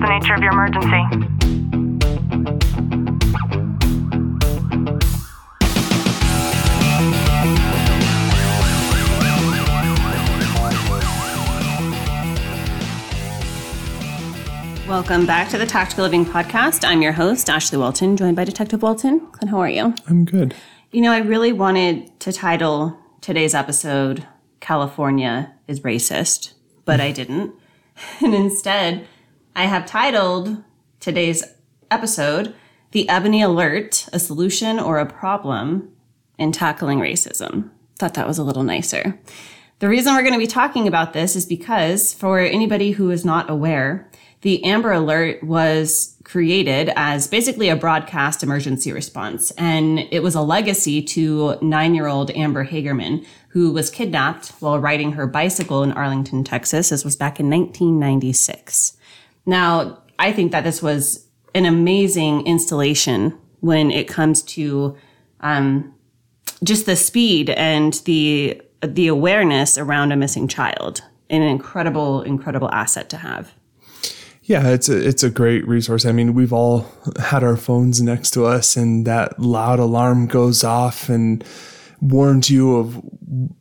the nature of your emergency? Welcome back to the Tactical Living Podcast. I'm your host, Ashley Walton, joined by Detective Walton. Clint, how are you? I'm good. You know, I really wanted to title today's episode California is Racist, but I didn't. And instead, I have titled today's episode The Ebony Alert A Solution or a Problem in Tackling Racism. Thought that was a little nicer. The reason we're going to be talking about this is because, for anybody who is not aware, the Amber Alert was created as basically a broadcast emergency response. And it was a legacy to nine year old Amber Hagerman, who was kidnapped while riding her bicycle in Arlington, Texas. This was back in 1996. Now, I think that this was an amazing installation when it comes to um, just the speed and the the awareness around a missing child. An incredible, incredible asset to have. Yeah, it's a it's a great resource. I mean, we've all had our phones next to us, and that loud alarm goes off and warns you of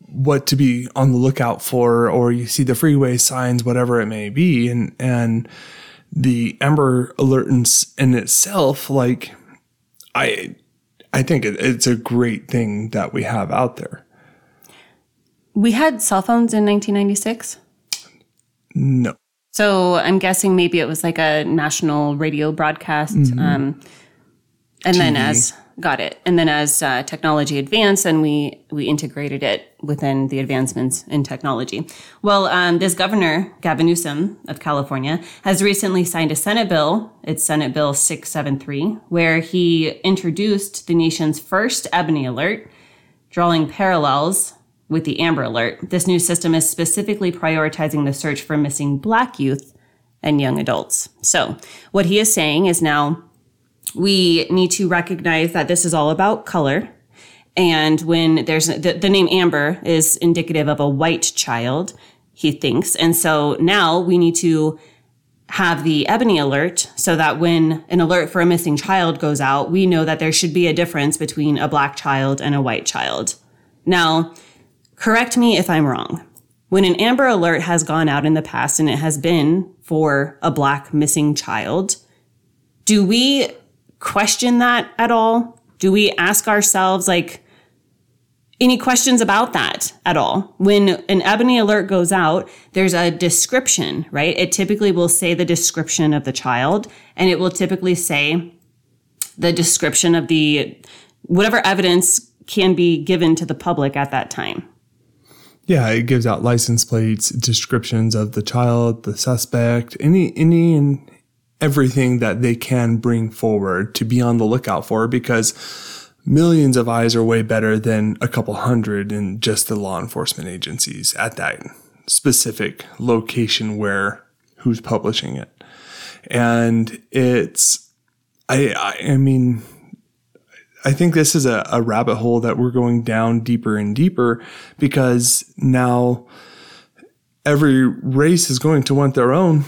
what to be on the lookout for, or you see the freeway signs, whatever it may be, and and the Amber Alert in, in itself, like I I think it, it's a great thing that we have out there. We had cell phones in 1996. No. So I'm guessing maybe it was like a national radio broadcast. Um, and then as got it, and then as uh, technology advanced, and we we integrated it within the advancements in technology. Well, um, this governor Gavin Newsom of California has recently signed a Senate bill. It's Senate Bill 673, where he introduced the nation's first Ebony Alert, drawing parallels with the Amber Alert. This new system is specifically prioritizing the search for missing black youth and young adults. So, what he is saying is now we need to recognize that this is all about color. And when there's the, the name Amber is indicative of a white child, he thinks. And so now we need to have the ebony alert so that when an alert for a missing child goes out, we know that there should be a difference between a black child and a white child. Now, correct me if I'm wrong. When an Amber Alert has gone out in the past and it has been for a black missing child, do we question that at all? Do we ask ourselves, like, any questions about that at all? When an Ebony Alert goes out, there's a description, right? It typically will say the description of the child and it will typically say the description of the whatever evidence can be given to the public at that time. Yeah, it gives out license plates, descriptions of the child, the suspect, any any and everything that they can bring forward to be on the lookout for because millions of eyes are way better than a couple hundred in just the law enforcement agencies at that specific location where who's publishing it. And it's I I, I mean I think this is a, a rabbit hole that we're going down deeper and deeper because now every race is going to want their own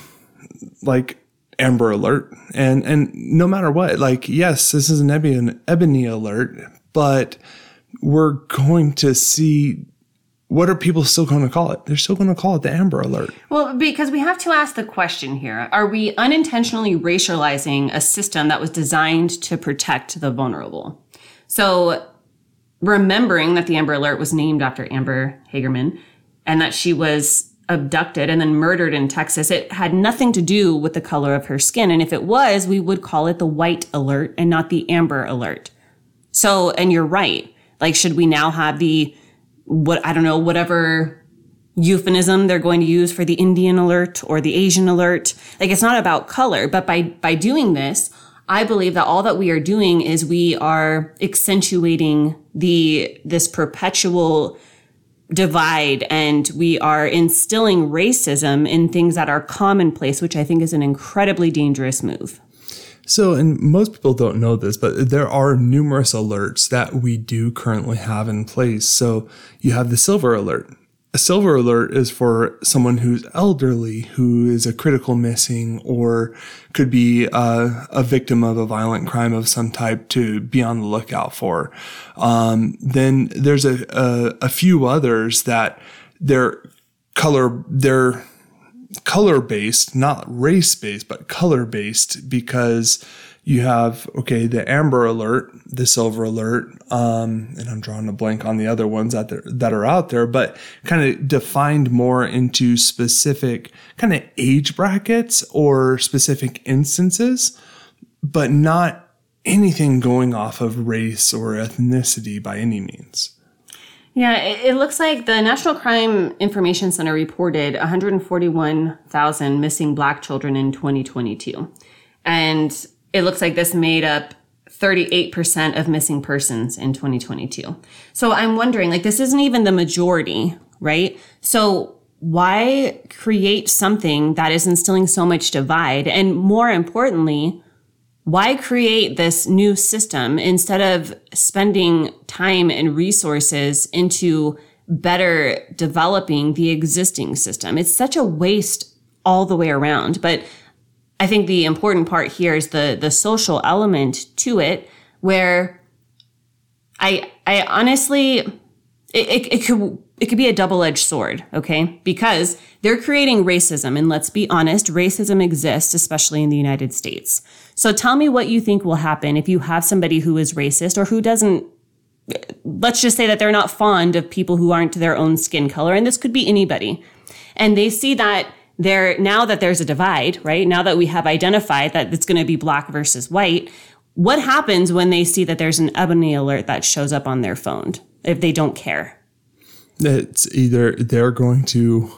like Amber Alert, and and no matter what, like yes, this is an ebony, ebony alert, but we're going to see what are people still going to call it? They're still going to call it the Amber Alert. Well, because we have to ask the question here are we unintentionally racializing a system that was designed to protect the vulnerable? So, remembering that the Amber Alert was named after Amber Hagerman and that she was abducted and then murdered in Texas, it had nothing to do with the color of her skin. And if it was, we would call it the white alert and not the amber alert. So, and you're right. Like, should we now have the, what, I don't know, whatever euphemism they're going to use for the Indian alert or the Asian alert? Like, it's not about color, but by, by doing this, I believe that all that we are doing is we are accentuating the, this perpetual divide and we are instilling racism in things that are commonplace, which I think is an incredibly dangerous move. So, and most people don't know this, but there are numerous alerts that we do currently have in place. So, you have the silver alert, a silver alert is for someone who's elderly, who is a critical missing, or could be uh, a victim of a violent crime of some type to be on the lookout for. Um, then there's a, a, a few others that they're color, they're color based, not race based, but color based because you have okay the amber alert the silver alert um, and i'm drawing a blank on the other ones that, that are out there but kind of defined more into specific kind of age brackets or specific instances but not anything going off of race or ethnicity by any means yeah, it, looks like the National Crime Information Center reported 141,000 missing black children in 2022. And it looks like this made up 38% of missing persons in 2022. So I'm wondering, like, this isn't even the majority, right? So why create something that is instilling so much divide? And more importantly, why create this new system instead of spending time and resources into better developing the existing system? It's such a waste all the way around. But I think the important part here is the the social element to it, where I I honestly it, it, it could it could be a double edged sword, okay? Because they're creating racism, and let's be honest, racism exists, especially in the United States. So tell me what you think will happen if you have somebody who is racist or who doesn't let's just say that they're not fond of people who aren't their own skin color, and this could be anybody. And they see that there now that there's a divide, right? Now that we have identified that it's going to be black versus white, what happens when they see that there's an ebony alert that shows up on their phone if they don't care? It's either they're going to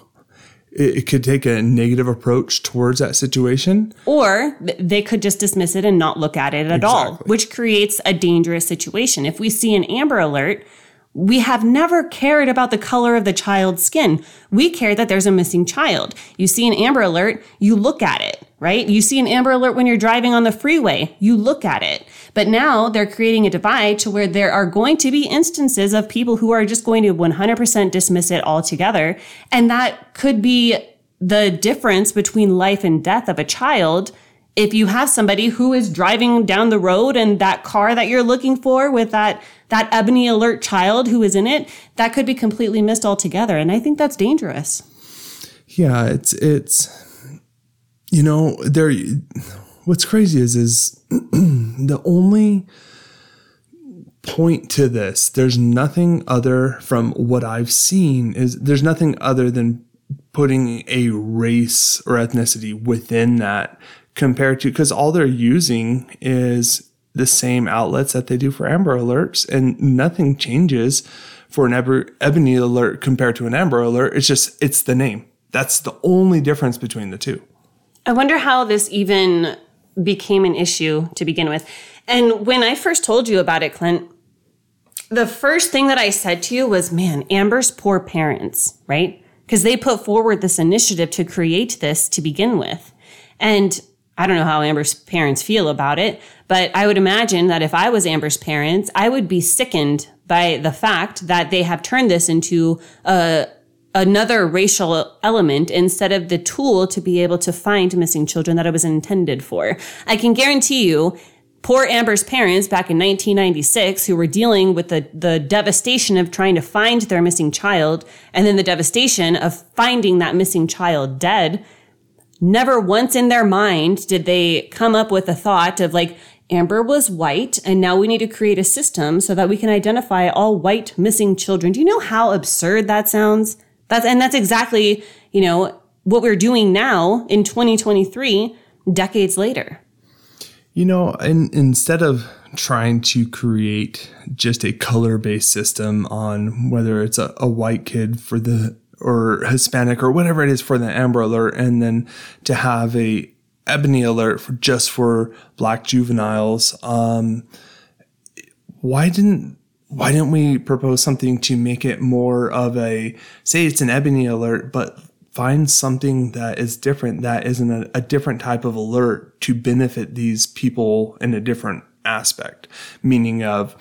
it could take a negative approach towards that situation. Or they could just dismiss it and not look at it at exactly. all, which creates a dangerous situation. If we see an amber alert, we have never cared about the color of the child's skin. We care that there's a missing child. You see an Amber Alert, you look at it, right? You see an Amber Alert when you're driving on the freeway, you look at it. But now they're creating a divide to where there are going to be instances of people who are just going to 100% dismiss it altogether. And that could be the difference between life and death of a child if you have somebody who is driving down the road and that car that you're looking for with that that ebony alert child who is in it, that could be completely missed altogether. And I think that's dangerous. Yeah, it's it's you know, there what's crazy is is the only point to this, there's nothing other from what I've seen is there's nothing other than putting a race or ethnicity within that compared to because all they're using is the same outlets that they do for Amber Alerts, and nothing changes for an Ebony Alert compared to an Amber Alert. It's just it's the name. That's the only difference between the two. I wonder how this even became an issue to begin with. And when I first told you about it, Clint, the first thing that I said to you was, man, Amber's poor parents, right? Because they put forward this initiative to create this to begin with. And I don't know how Amber's parents feel about it, but I would imagine that if I was Amber's parents, I would be sickened by the fact that they have turned this into a another racial element instead of the tool to be able to find missing children that it was intended for. I can guarantee you poor Amber's parents back in 1996 who were dealing with the, the devastation of trying to find their missing child and then the devastation of finding that missing child dead never once in their mind did they come up with the thought of like, Amber was white, and now we need to create a system so that we can identify all white missing children. Do you know how absurd that sounds? That's, and that's exactly, you know, what we're doing now in 2023, decades later. You know, instead of trying to create just a color based system on whether it's a, a white kid for the or Hispanic or whatever it is for the Amber Alert, and then to have a Ebony Alert for just for Black juveniles. Um, why didn't why didn't we propose something to make it more of a say it's an Ebony Alert, but find something that is different that isn't a, a different type of alert to benefit these people in a different aspect, meaning of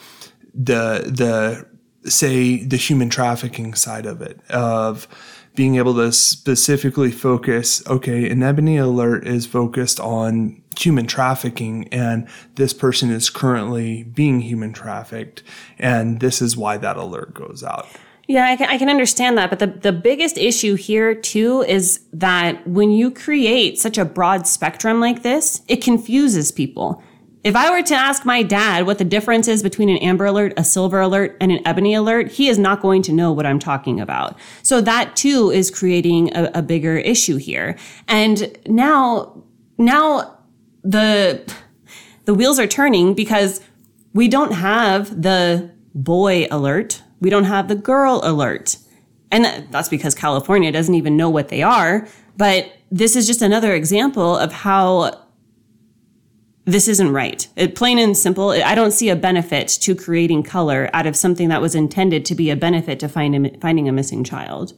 the the say the human trafficking side of it of being able to specifically focus okay an ebony alert is focused on human trafficking and this person is currently being human trafficked and this is why that alert goes out Yeah, I can, I can understand that. But the, the biggest issue here, too, is that when you create such a broad spectrum like this, it confuses people. If I were to ask my dad what the difference is between an amber alert, a silver alert, and an ebony alert, he is not going to know what I'm talking about. So that too is creating a, a bigger issue here. And now, now the, the wheels are turning because we don't have the boy alert. We don't have the girl alert. And that's because California doesn't even know what they are. But this is just another example of how this isn't right. It, plain and simple, I don't see a benefit to creating color out of something that was intended to be a benefit to find a, finding a missing child.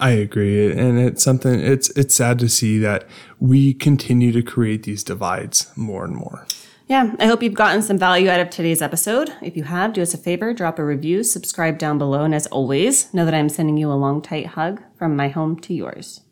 I agree, and it's something. It's it's sad to see that we continue to create these divides more and more. Yeah, I hope you've gotten some value out of today's episode. If you have, do us a favor, drop a review, subscribe down below, and as always, know that I'm sending you a long, tight hug from my home to yours.